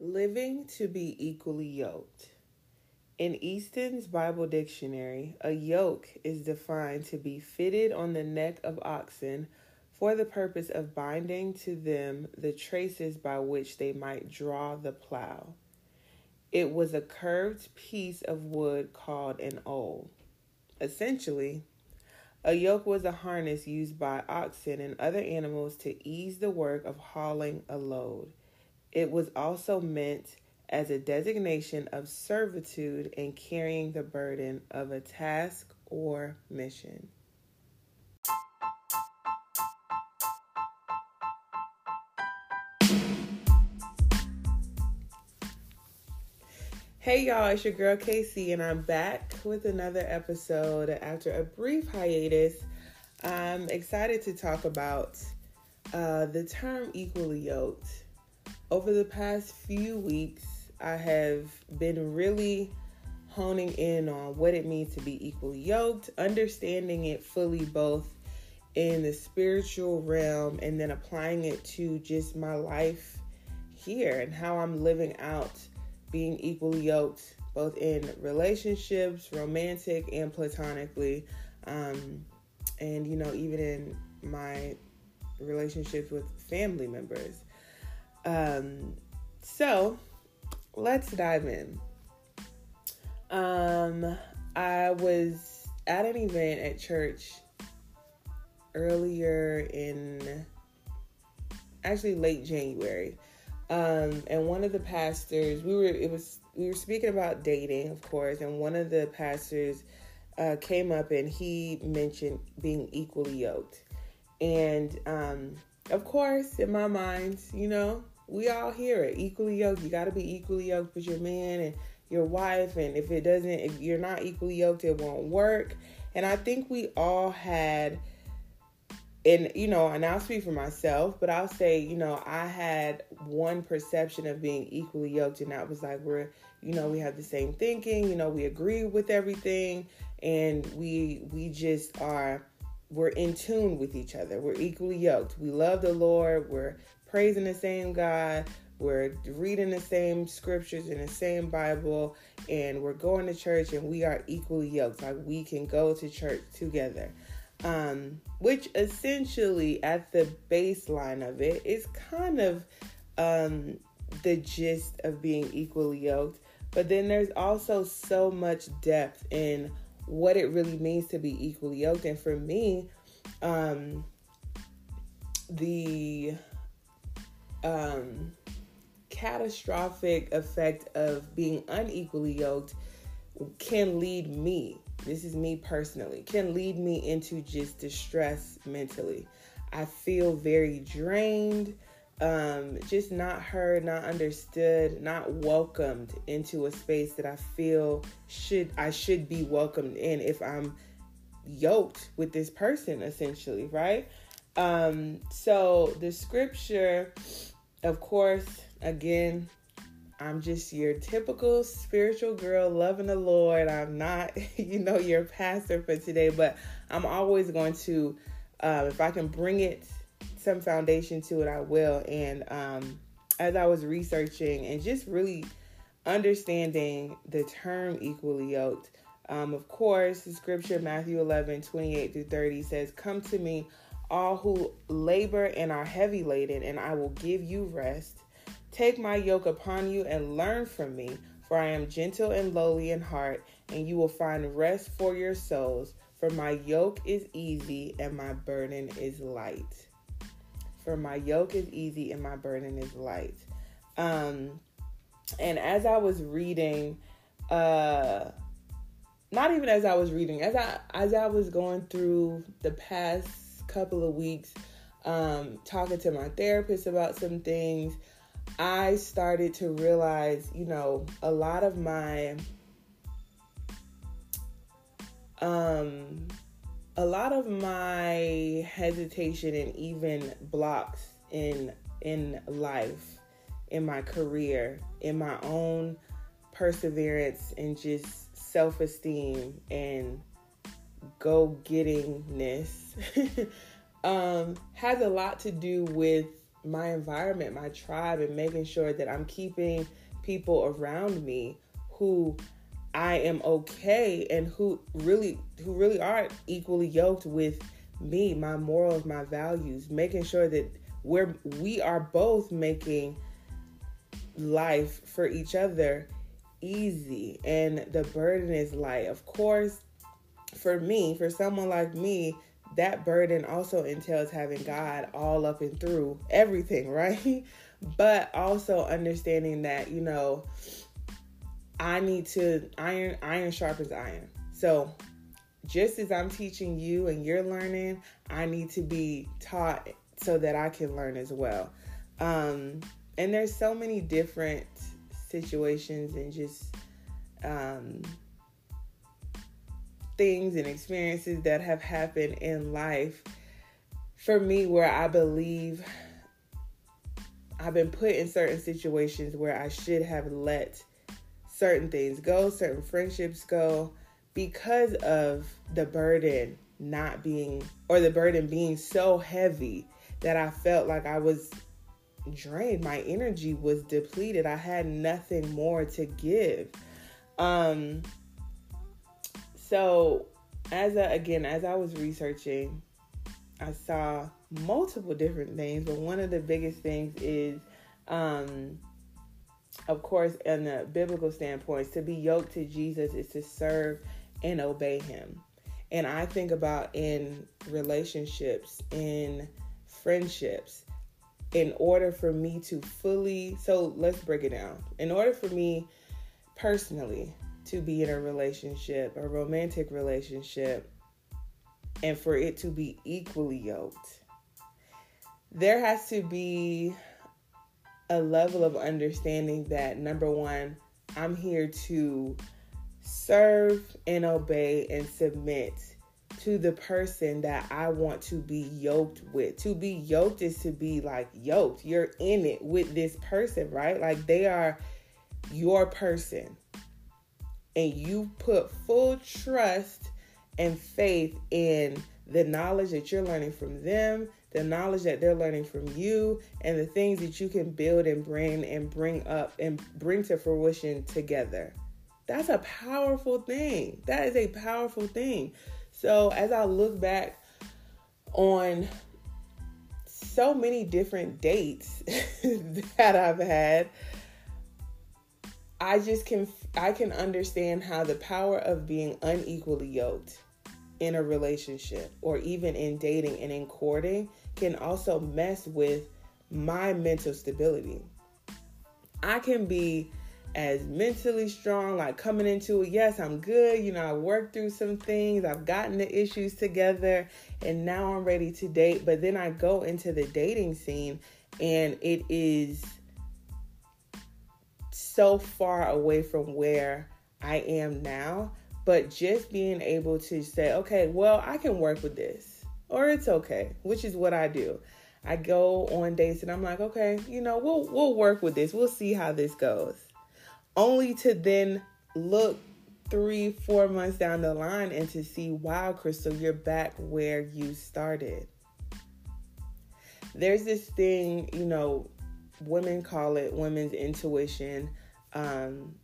Living to be equally yoked. In Easton's Bible Dictionary, a yoke is defined to be fitted on the neck of oxen for the purpose of binding to them the traces by which they might draw the plow. It was a curved piece of wood called an ohl. Essentially, a yoke was a harness used by oxen and other animals to ease the work of hauling a load. It was also meant as a designation of servitude in carrying the burden of a task or mission. Hey y'all, it's your girl KayC, and I'm back with another episode after a brief hiatus. I'm excited to talk about uh, the term equally yoked over the past few weeks, I have been really honing in on what it means to be equally yoked, understanding it fully both in the spiritual realm and then applying it to just my life here and how I'm living out being equally yoked both in relationships, romantic and platonically, um, and you know, even in my relationships with family members. Um, so let's dive in. Um, I was at an event at church earlier in actually late January. Um, and one of the pastors, we were it was we were speaking about dating, of course, and one of the pastors uh, came up and he mentioned being equally yoked. And um, of course, in my mind, you know, we all hear it equally yoked. You got to be equally yoked with your man and your wife. And if it doesn't, if you're not equally yoked, it won't work. And I think we all had, and you know, and I'll speak for myself, but I'll say, you know, I had one perception of being equally yoked, and that was like we're, you know, we have the same thinking, you know, we agree with everything, and we we just are we're in tune with each other. We're equally yoked. We love the Lord. We're praising the same God. We're reading the same scriptures in the same Bible, and we're going to church, and we are equally yoked. Like we can go to church together. Um, which essentially, at the baseline of it, is kind of um, the gist of being equally yoked. But then there's also so much depth in what it really means to be equally yoked. And for me, um, the um, catastrophic effect of being unequally yoked can lead me, this is me personally, can lead me into just distress mentally. I feel very drained, um, just not heard, not understood, not welcomed into a space that I feel should I should be welcomed in if I'm yoked with this person essentially, right? Um, so the scripture, of course, again, I'm just your typical spiritual girl loving the Lord. I'm not, you know, your pastor for today, but I'm always going to, uh, if I can bring it some foundation to it, I will. And um, as I was researching and just really understanding the term equally yoked, um, of course, the scripture, Matthew 11, 28 through 30 says, Come to me, all who labor and are heavy laden, and I will give you rest. Take my yoke upon you and learn from me, for I am gentle and lowly in heart, and you will find rest for your souls. For my yoke is easy and my burden is light. For my yoke is easy and my burden is light. Um, and as I was reading, uh, not even as I was reading, as I as I was going through the past couple of weeks, um, talking to my therapist about some things, I started to realize, you know, a lot of my um a lot of my hesitation and even blocks in in life, in my career, in my own perseverance and just self esteem and go gettingness um, has a lot to do with my environment, my tribe, and making sure that I'm keeping people around me who I am okay and who really who really are equally yoked with me, my morals, my values, making sure that we're we are both making life for each other easy and the burden is light. Of course, for me, for someone like me, that burden also entails having God all up and through everything, right? But also understanding that, you know, I need to iron iron sharpens iron. So just as I'm teaching you and you're learning, I need to be taught so that I can learn as well. Um, and there's so many different situations and just um, things and experiences that have happened in life for me where I believe I've been put in certain situations where I should have let certain things go, certain friendships go because of the burden not being or the burden being so heavy that I felt like I was drained. My energy was depleted. I had nothing more to give. Um so as a, again as I was researching, I saw multiple different things, but one of the biggest things is um of course in the biblical standpoint to be yoked to Jesus is to serve and obey him. And I think about in relationships, in friendships, in order for me to fully, so let's break it down. In order for me personally to be in a relationship, a romantic relationship, and for it to be equally yoked, there has to be a level of understanding that number one, I'm here to serve and obey and submit to the person that I want to be yoked with. To be yoked is to be like yoked. You're in it with this person, right? Like they are your person. And you put full trust and faith in the knowledge that you're learning from them, the knowledge that they're learning from you, and the things that you can build and bring and bring up and bring to fruition together. That's a powerful thing. That is a powerful thing. So as I look back on so many different dates that I've had, I just can I can understand how the power of being unequally yoked in a relationship or even in dating and in courting can also mess with my mental stability. I can be as mentally strong, like coming into it. Yes, I'm good. You know, I worked through some things, I've gotten the issues together, and now I'm ready to date. But then I go into the dating scene, and it is so far away from where I am now. But just being able to say, okay, well, I can work with this, or it's okay, which is what I do. I go on dates and I'm like, okay, you know, we'll we'll work with this. We'll see how this goes only to then look three, four months down the line and to see, wow, Crystal, you're back where you started. There's this thing, you know, women call it women's intuition. Um,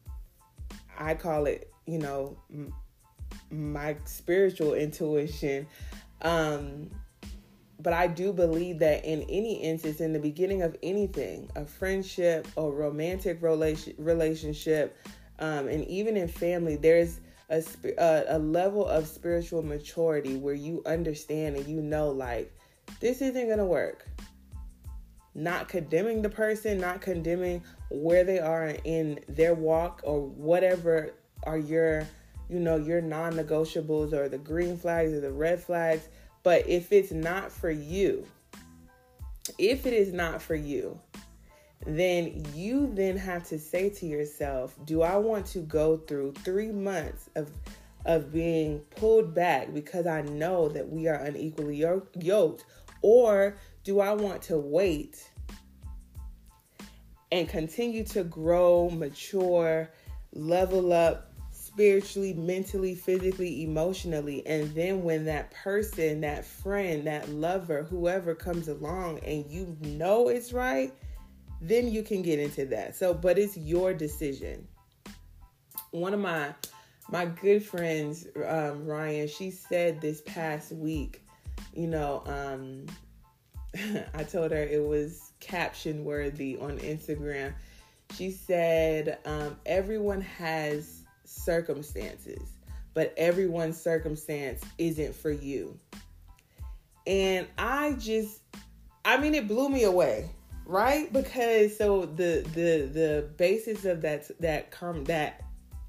I call it, you know, m- my spiritual intuition. Um, but I do believe that in any instance, in the beginning of anything, a friendship or romantic relation, relationship, um, and even in family, there's a, a, a level of spiritual maturity where you understand and you know, like, this isn't going to work. Not condemning the person, not condemning where they are in their walk or whatever are your, you know, your non negotiables or the green flags or the red flags. But if it's not for you, if it is not for you, then you then have to say to yourself, do I want to go through 3 months of of being pulled back because I know that we are unequally yoked? Or do I want to wait and continue to grow, mature, level up spiritually, mentally, physically, emotionally. And then when that person, that friend, that lover, whoever comes along and you know it's right, then you can get into that. So, but it's your decision. One of my my good friends, um, Ryan, she said this past week, you know, um, I told her it was caption worthy on Instagram. She said, um, everyone has circumstances, but everyone's circumstance isn't for you. And I just, I mean, it blew me away, right? Because so the the the basis of that that come that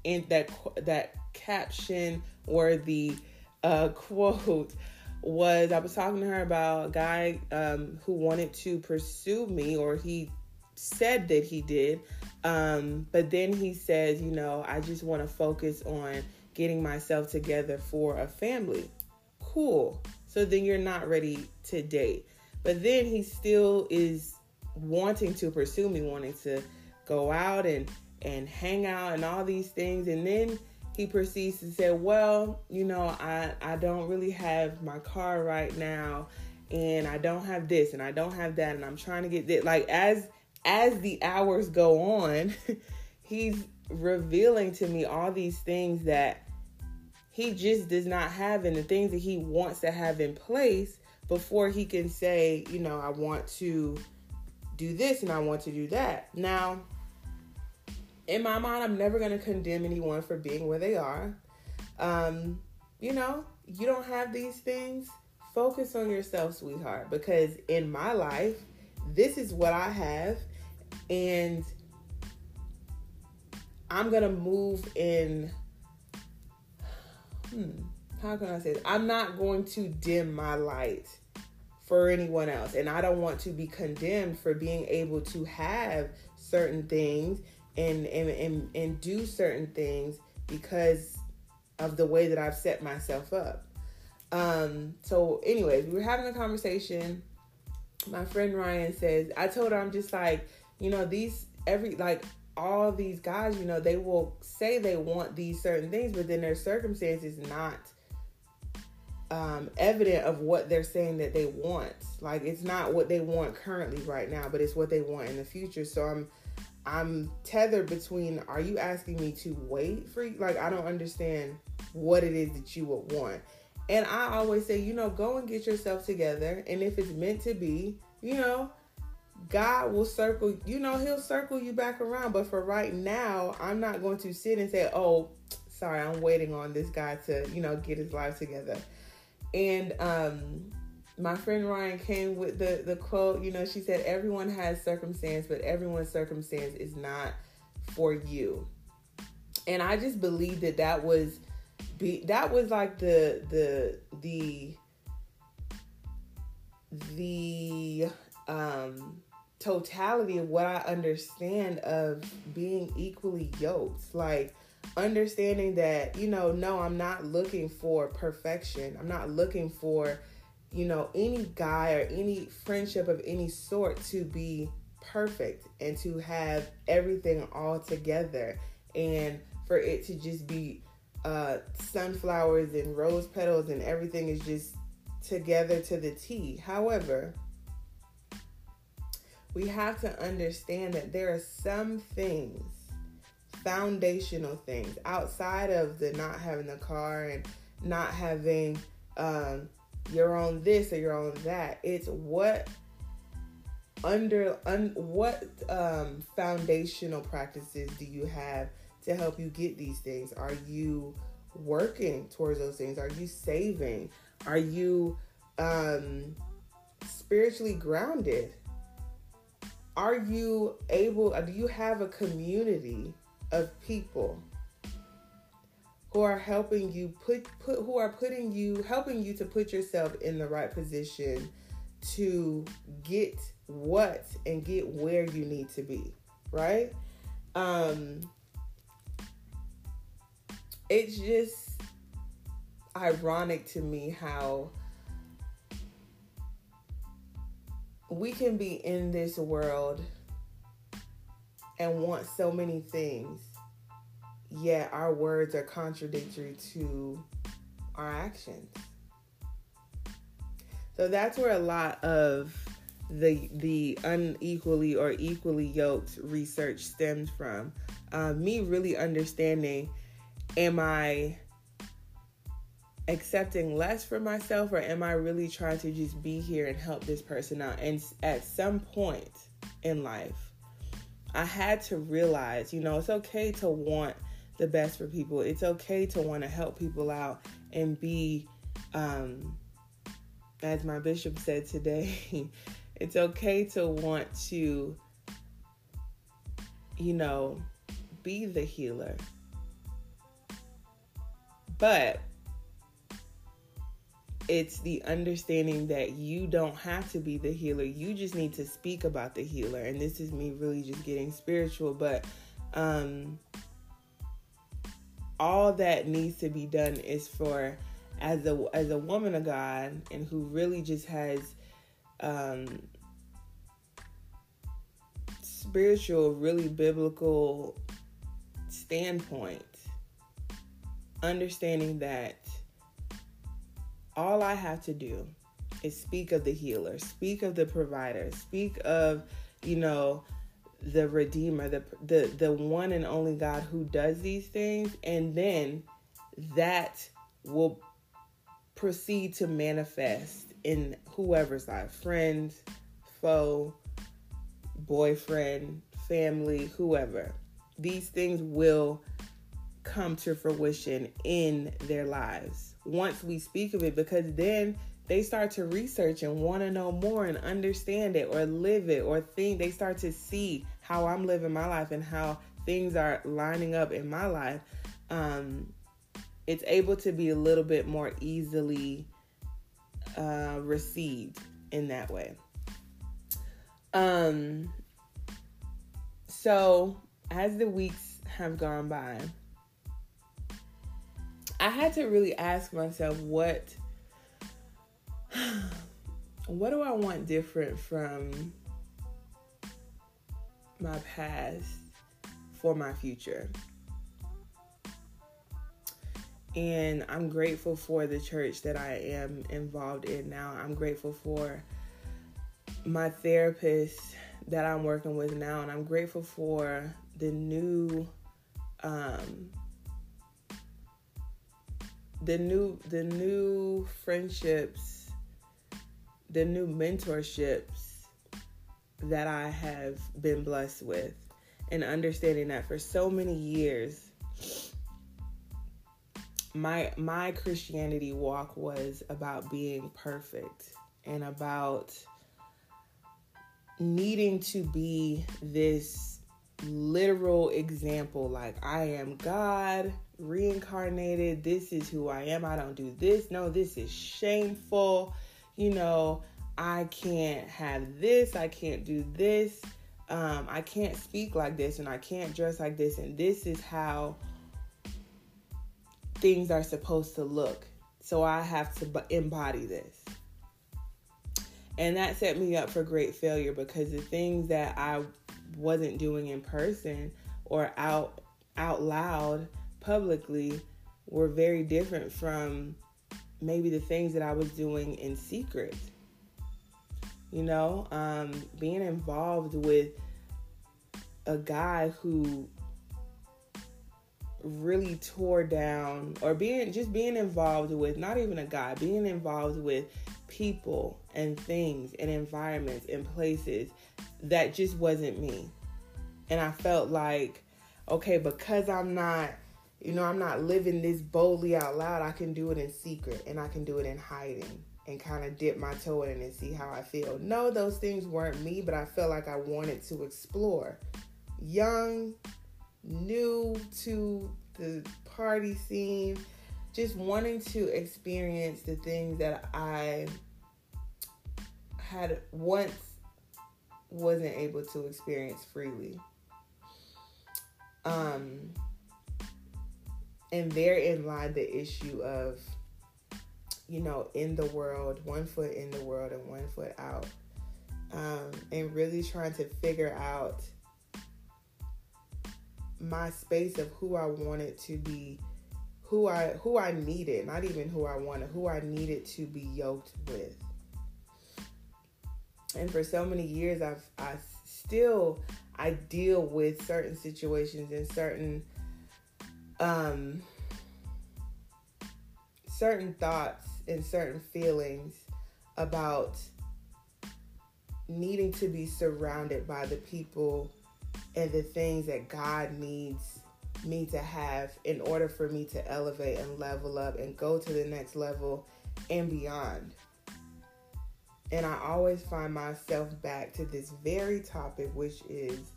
in that that caption or the uh, quote was I was talking to her about a guy um, who wanted to pursue me, or he said that he did. Um, but then he says, you know, I just want to focus on getting myself together for a family. Cool. So then you're not ready to date. But then he still is wanting to pursue me, wanting to go out and and hang out and all these things. And then he proceeds to say, Well, you know, I, I don't really have my car right now, and I don't have this and I don't have that, and I'm trying to get this. Like as as the hours go on, he's revealing to me all these things that he just does not have and the things that he wants to have in place before he can say, you know, I want to do this and I want to do that. Now, in my mind, I'm never going to condemn anyone for being where they are. Um, you know, you don't have these things. Focus on yourself, sweetheart, because in my life, this is what I have, and I'm to move in. Hmm, how can I say it? I'm not going to dim my light for anyone else. And I don't want to be condemned for being able to have certain things and and and, and do certain things because of the way that I've set myself up. Um, so anyways, we were having a conversation. My friend Ryan says, I told her I'm just like, you know, these every like all these guys, you know, they will say they want these certain things, but then their circumstances not um, evident of what they're saying that they want. Like it's not what they want currently right now, but it's what they want in the future. So I'm I'm tethered between are you asking me to wait for you? Like, I don't understand what it is that you would want. And I always say, you know, go and get yourself together. And if it's meant to be, you know, God will circle, you know, He'll circle you back around. But for right now, I'm not going to sit and say, oh, sorry, I'm waiting on this guy to, you know, get his life together. And um, my friend Ryan came with the the quote. You know, she said, "Everyone has circumstance, but everyone's circumstance is not for you." And I just believe that that was be that was like the the the the um totality of what I understand of being equally yoked. Like understanding that, you know, no, I'm not looking for perfection. I'm not looking for you know, any guy or any friendship of any sort to be perfect and to have everything all together and for it to just be uh, sunflowers and rose petals and everything is just together to the T. However, we have to understand that there are some things, foundational things, outside of the not having the car and not having um, you're on this or your own that. It's what under un, what um, foundational practices do you have to help you get these things? Are you working towards those things? Are you saving? Are you um, spiritually grounded? Are you able? Do you have a community of people who are helping you put put who are putting you helping you to put yourself in the right position to get what and get where you need to be, right? Um it's just ironic to me how we can be in this world and want so many things yet our words are contradictory to our actions. So that's where a lot of the the unequally or equally yoked research stems from. Uh, me really understanding, am I accepting less for myself or am I really trying to just be here and help this person out? And at some point in life, I had to realize, you know, it's okay to want the best for people. It's okay to want to help people out and be, um, as my bishop said today, it's okay to want to, you know, be the healer. But it's the understanding that you don't have to be the healer. You just need to speak about the healer. And this is me really just getting spiritual, but um all that needs to be done is for as a as a woman of God and who really just has um spiritual, really biblical standpoint, understanding that all I have to do is speak of the healer, speak of the provider, speak of, you know, the redeemer, the the the one and only God who does these things and then that will proceed to manifest in whoever's life, friends, foe, boyfriend, family, whoever. These things will come to fruition in their lives once we speak of it because then they start to research and want to know more and understand it or live it or think they start to see how I'm living my life and how things are lining up in my life. Um, it's able to be a little bit more easily uh, received in that way. Um, so as the weeks have gone by, I had to really ask myself what what do I want different from my past for my future? And I'm grateful for the church that I am involved in now. I'm grateful for my therapist that I'm working with now. And I'm grateful for the new um, the new the new friendships, the new mentorships that I have been blessed with and understanding that for so many years my my Christianity walk was about being perfect and about needing to be this literal example. Like I am God reincarnated. This is who I am. I don't do this. No, this is shameful. You know, I can't have this. I can't do this. Um, I can't speak like this and I can't dress like this. And this is how things are supposed to look. So I have to embody this. And that set me up for great failure because the things that I wasn't doing in person or out out loud publicly were very different from maybe the things that I was doing in secret. You know, um, being involved with a guy who really tore down, or being just being involved with not even a guy, being involved with people and things and environments and places that just wasn't me. And I felt like, okay, because I'm not you know, I'm not living this boldly out loud. I can do it in secret and I can do it in hiding and kind of dip my toe in and see how I feel. No, those things weren't me, but I felt like I wanted to explore. Young, new to the party scene, just wanting to experience the things that I had once wasn't able to experience freely. Um, and therein lied the issue of you know in the world one foot in the world and one foot out um, and really trying to figure out my space of who I wanted to be who I who I needed, not even who I wanted, who I needed to be yoked with. And for so many years I've I still I deal with certain situations and certain um certain thoughts and certain feelings about needing to be surrounded by the people and the things that God needs me to have in order for me to elevate and level up and go to the next level and beyond. And I always find myself back to this very topic, which is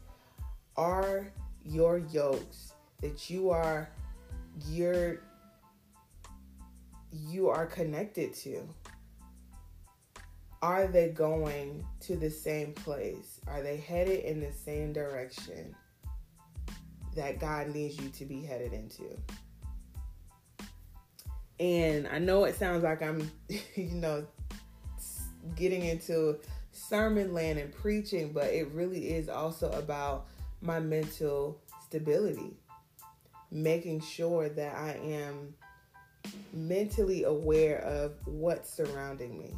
are your yokes that you are you're you are connected to. Are they going to the same place? Are they headed in the same direction that god needs you to be headed into? And i know it sounds like i'm you know getting into sermon land and preaching but it really is also about my mental stability making sure that I am mentally aware of what's surrounding me.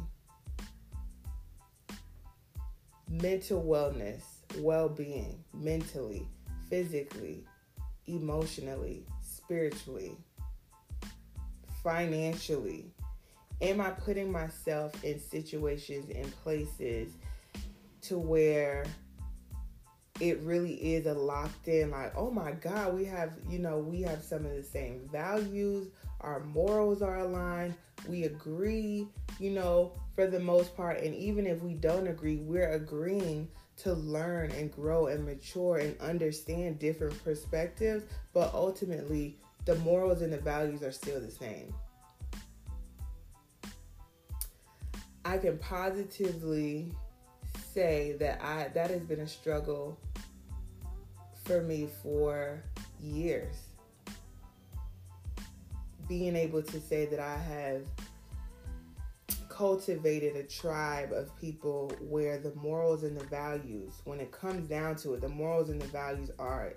Mental wellness, well being, mentally, physically, emotionally, spiritually, financially. Am I putting myself in situations and places to where it really is a locked in like oh my god we have you know we have some of the same values. Our morals are aligned. We agree you know for the most part. And even if we don't agree we're agreeing to learn and grow and mature and understand different perspectives. But ultimately the morals and the values are still the same. I can positively say that I that has been a struggle for me for years. Being able to say that I have cultivated a tribe of people where the morals and the values, when it comes down to it, the morals and the values are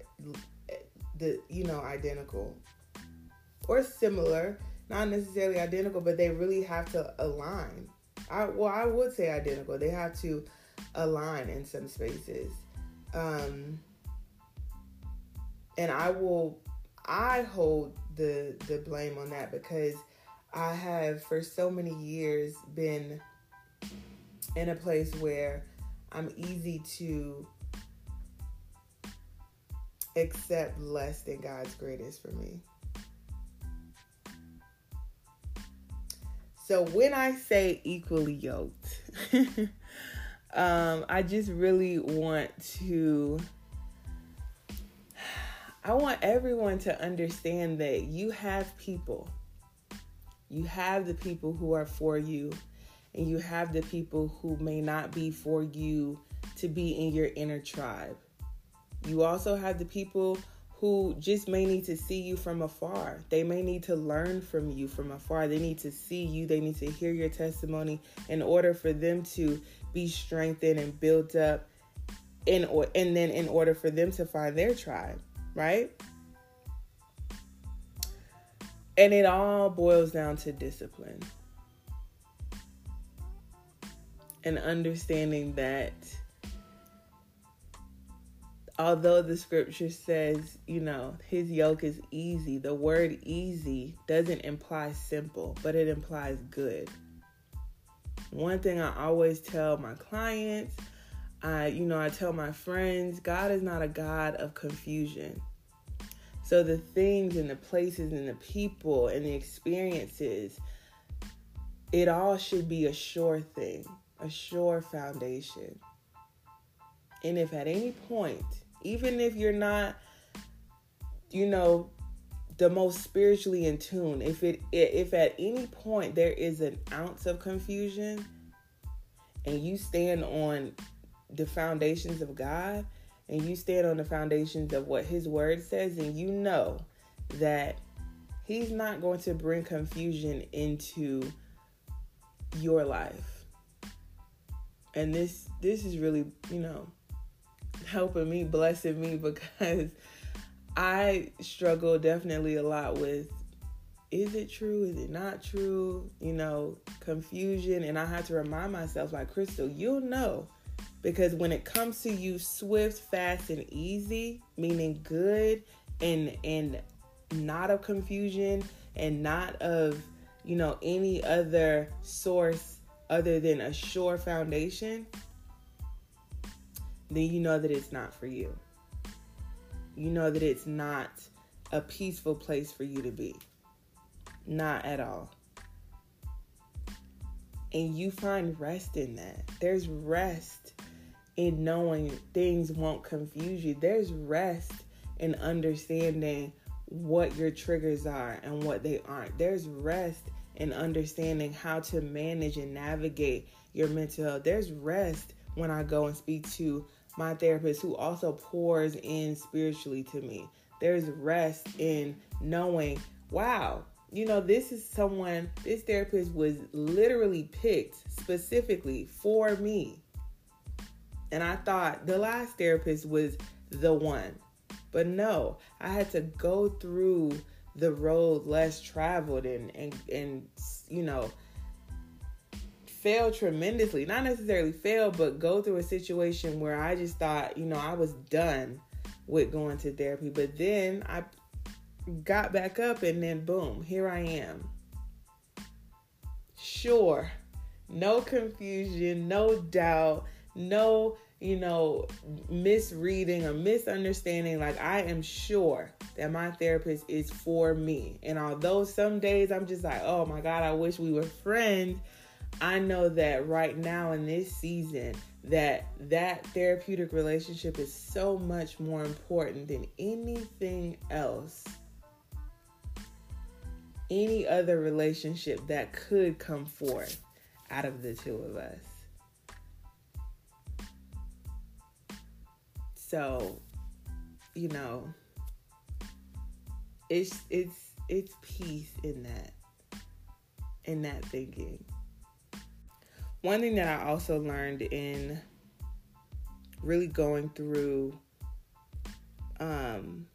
the you know identical or similar, not necessarily identical, but they really have to align. I well, I would say identical. They have to align in some spaces. Um, and I will I hold the the blame on that because I have for so many years been in a place where I'm easy to accept less than God's greatest for me. So when I say equally yoked, um, I just really want to I want everyone to understand that you have people. You have the people who are for you, and you have the people who may not be for you to be in your inner tribe. You also have the people who just may need to see you from afar. They may need to learn from you from afar. They need to see you, they need to hear your testimony in order for them to be strengthened and built up in or and then in order for them to find their tribe, right? And it all boils down to discipline. And understanding that although the scripture says, you know, his yoke is easy, the word easy doesn't imply simple, but it implies good. One thing I always tell my clients, I you know, I tell my friends, God is not a God of confusion. So the things and the places and the people and the experiences, it all should be a sure thing, a sure foundation. And if at any point even if you're not, you know, the most spiritually in tune, if it if at any point there is an ounce of confusion and you stand on the foundations of God and you stand on the foundations of what his word says and you know that he's not going to bring confusion into your life. And this this is really, you know, helping me, blessing me because I struggle definitely a lot with is it true? Is it not true? You know, confusion. And I had to remind myself, like, Crystal, you'll know. Because when it comes to you swift, fast, and easy, meaning good and and not of confusion and not of, you know, any other source other than a sure foundation, then you know that it's not for you. You know that it's not a peaceful place for you to be. Not at all. And you find rest in that. There's rest in knowing things won't confuse you. There's rest in understanding what your triggers are and what they aren't. There's rest in understanding how to manage and navigate your mental health. There's rest when I go and speak to my therapist who also pours in spiritually to me. There's rest in knowing, wow, you know, this is someone, this therapist was literally picked specifically for me. And I thought the last therapist was the one. But no, I had to go through the road less traveled and and and you know fail tremendously. Not necessarily fail, but go through a situation where I just thought, you know, I was done with going to therapy. But then I got back up and then boom, here I am. Sure, no confusion, no doubt, no, you know, misreading or misunderstanding. Like, I am sure that my therapist is for me. And although some days I'm just like, oh my God, I wish we were friends, I know that right now in this season, that that therapeutic relationship is so much more important than anything else any other relationship that could come forth out of the two of us. So, you know, it's it's it's peace in that in that thinking. One thing that I also learned in really going through um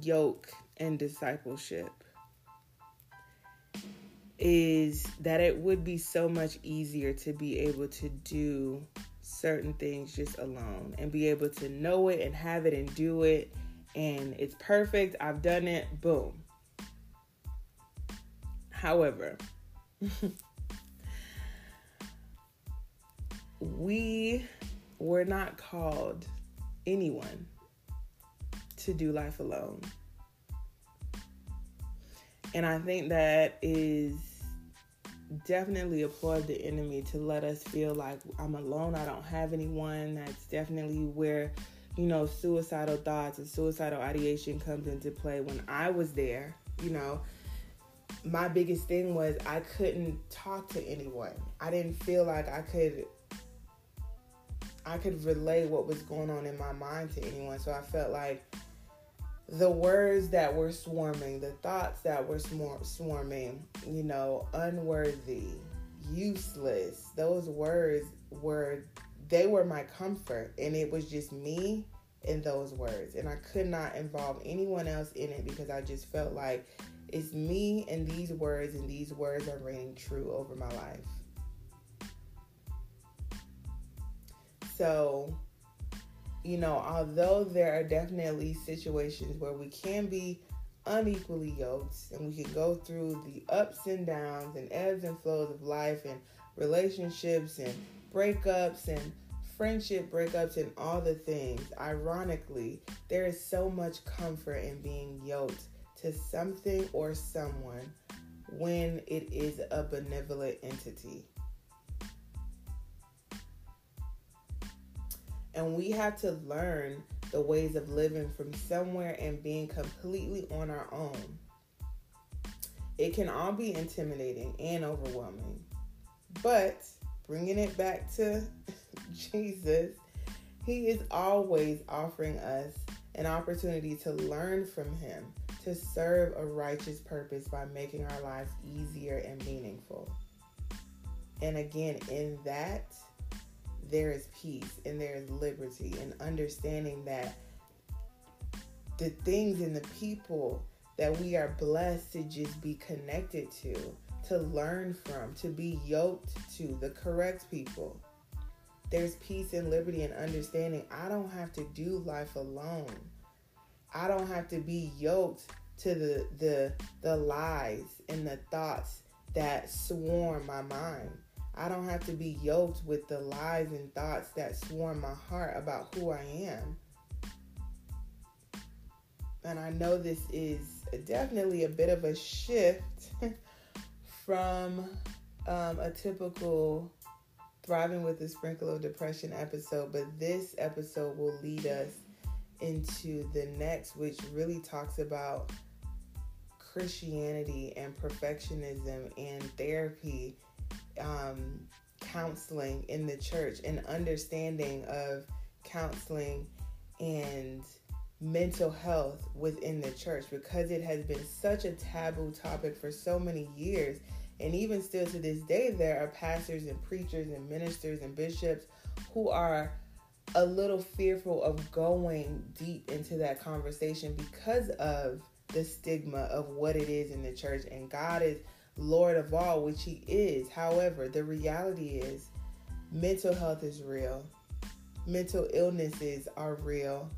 yoke and discipleship is that it would be so much easier to be able to do certain things just alone and be able to know it and have it and do it and it's perfect. I've done it. Boom. However, we were not called anyone to do life alone. And I think that is definitely applaud the enemy to let us feel like I'm alone, I don't have anyone. That's definitely where, you know, suicidal thoughts and suicidal ideation comes into play. When I was there, you know, my biggest thing was I couldn't talk to anyone. I didn't feel like I could I could relay what was going on in my mind to anyone. So I felt like the words that were swarming, the thoughts that were swarming, you know, unworthy, useless, those words were, they were my comfort. And it was just me and those words. And I could not involve anyone else in it because I just felt like it's me and these words, and these words are reigning true over my life. So, you know, although there are definitely situations where we can be unequally yoked and we can go through the ups and downs and ebbs and flows of life and relationships and breakups and friendship breakups and all the things. Ironically, there is so much comfort in being yoked to something or someone when it is a benevolent entity. And we have to learn the ways of living from somewhere and being completely on our own. It can all be intimidating and overwhelming. But bringing it back to Jesus, He is always offering us an opportunity to learn from Him, to serve a righteous purpose by making our lives easier and meaningful. And again, in that, there is peace and there is liberty and understanding that the things and the people that we are blessed to just be connected to, to learn from, to be yoked to the correct people. There's peace and liberty and understanding. I don't have to do life alone. I don't have to be yoked to the the the lies and the thoughts that swarm my mind. I don't have to be yoked with the lies and thoughts that swarm my heart about who I am. And I know this is definitely a bit of a shift from um, a typical Thriving with a Sprinkle of Depression episode, but this episode will lead us into the next, which really talks about Christianity and perfectionism and therapy, um, counseling in the church, and understanding of counseling and mental health within the church because it has been such a taboo topic for so many years. And even still to this day, there are pastors and preachers and ministers and bishops who are a little fearful of going deep into that conversation because of the stigma of what it is in the church. And God is Lord of all, which He is. However, the reality is mental health is real, mental illnesses are real.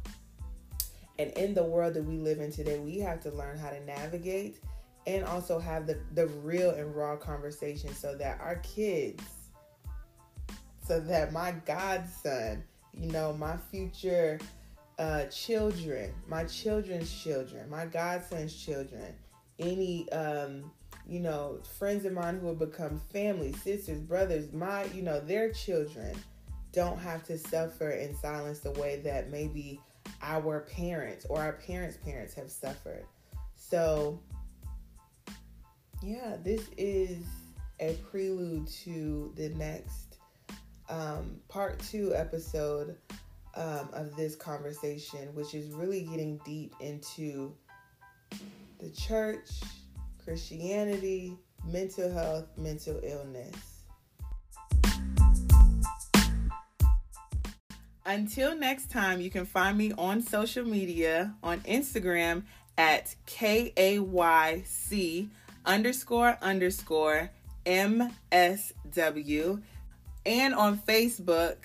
And in the world that we live in today, we have to learn how to navigate and also have the, the real and raw conversation so that our kids, so that my godson, you know, my future uh, children, my children's children, my godson's children, any um, you know, friends of mine who have become family, sisters, brothers, my, you know, their children don't have to suffer in silence the way that maybe our parents or our parents' parents have suffered. So, yeah, this is a prelude to the next um, part two episode um, of this conversation, which is really getting deep into the church, Christianity, mental health, mental illness. Until next time, you can find me on social media on Instagram at KAYC underscore underscore MSW and on Facebook,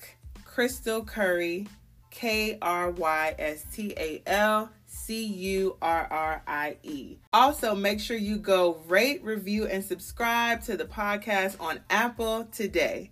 Krystal Currie K R Y S T A L C U R R I E. Also, make sure you go rate, review, and subscribe to the podcast on Apple today.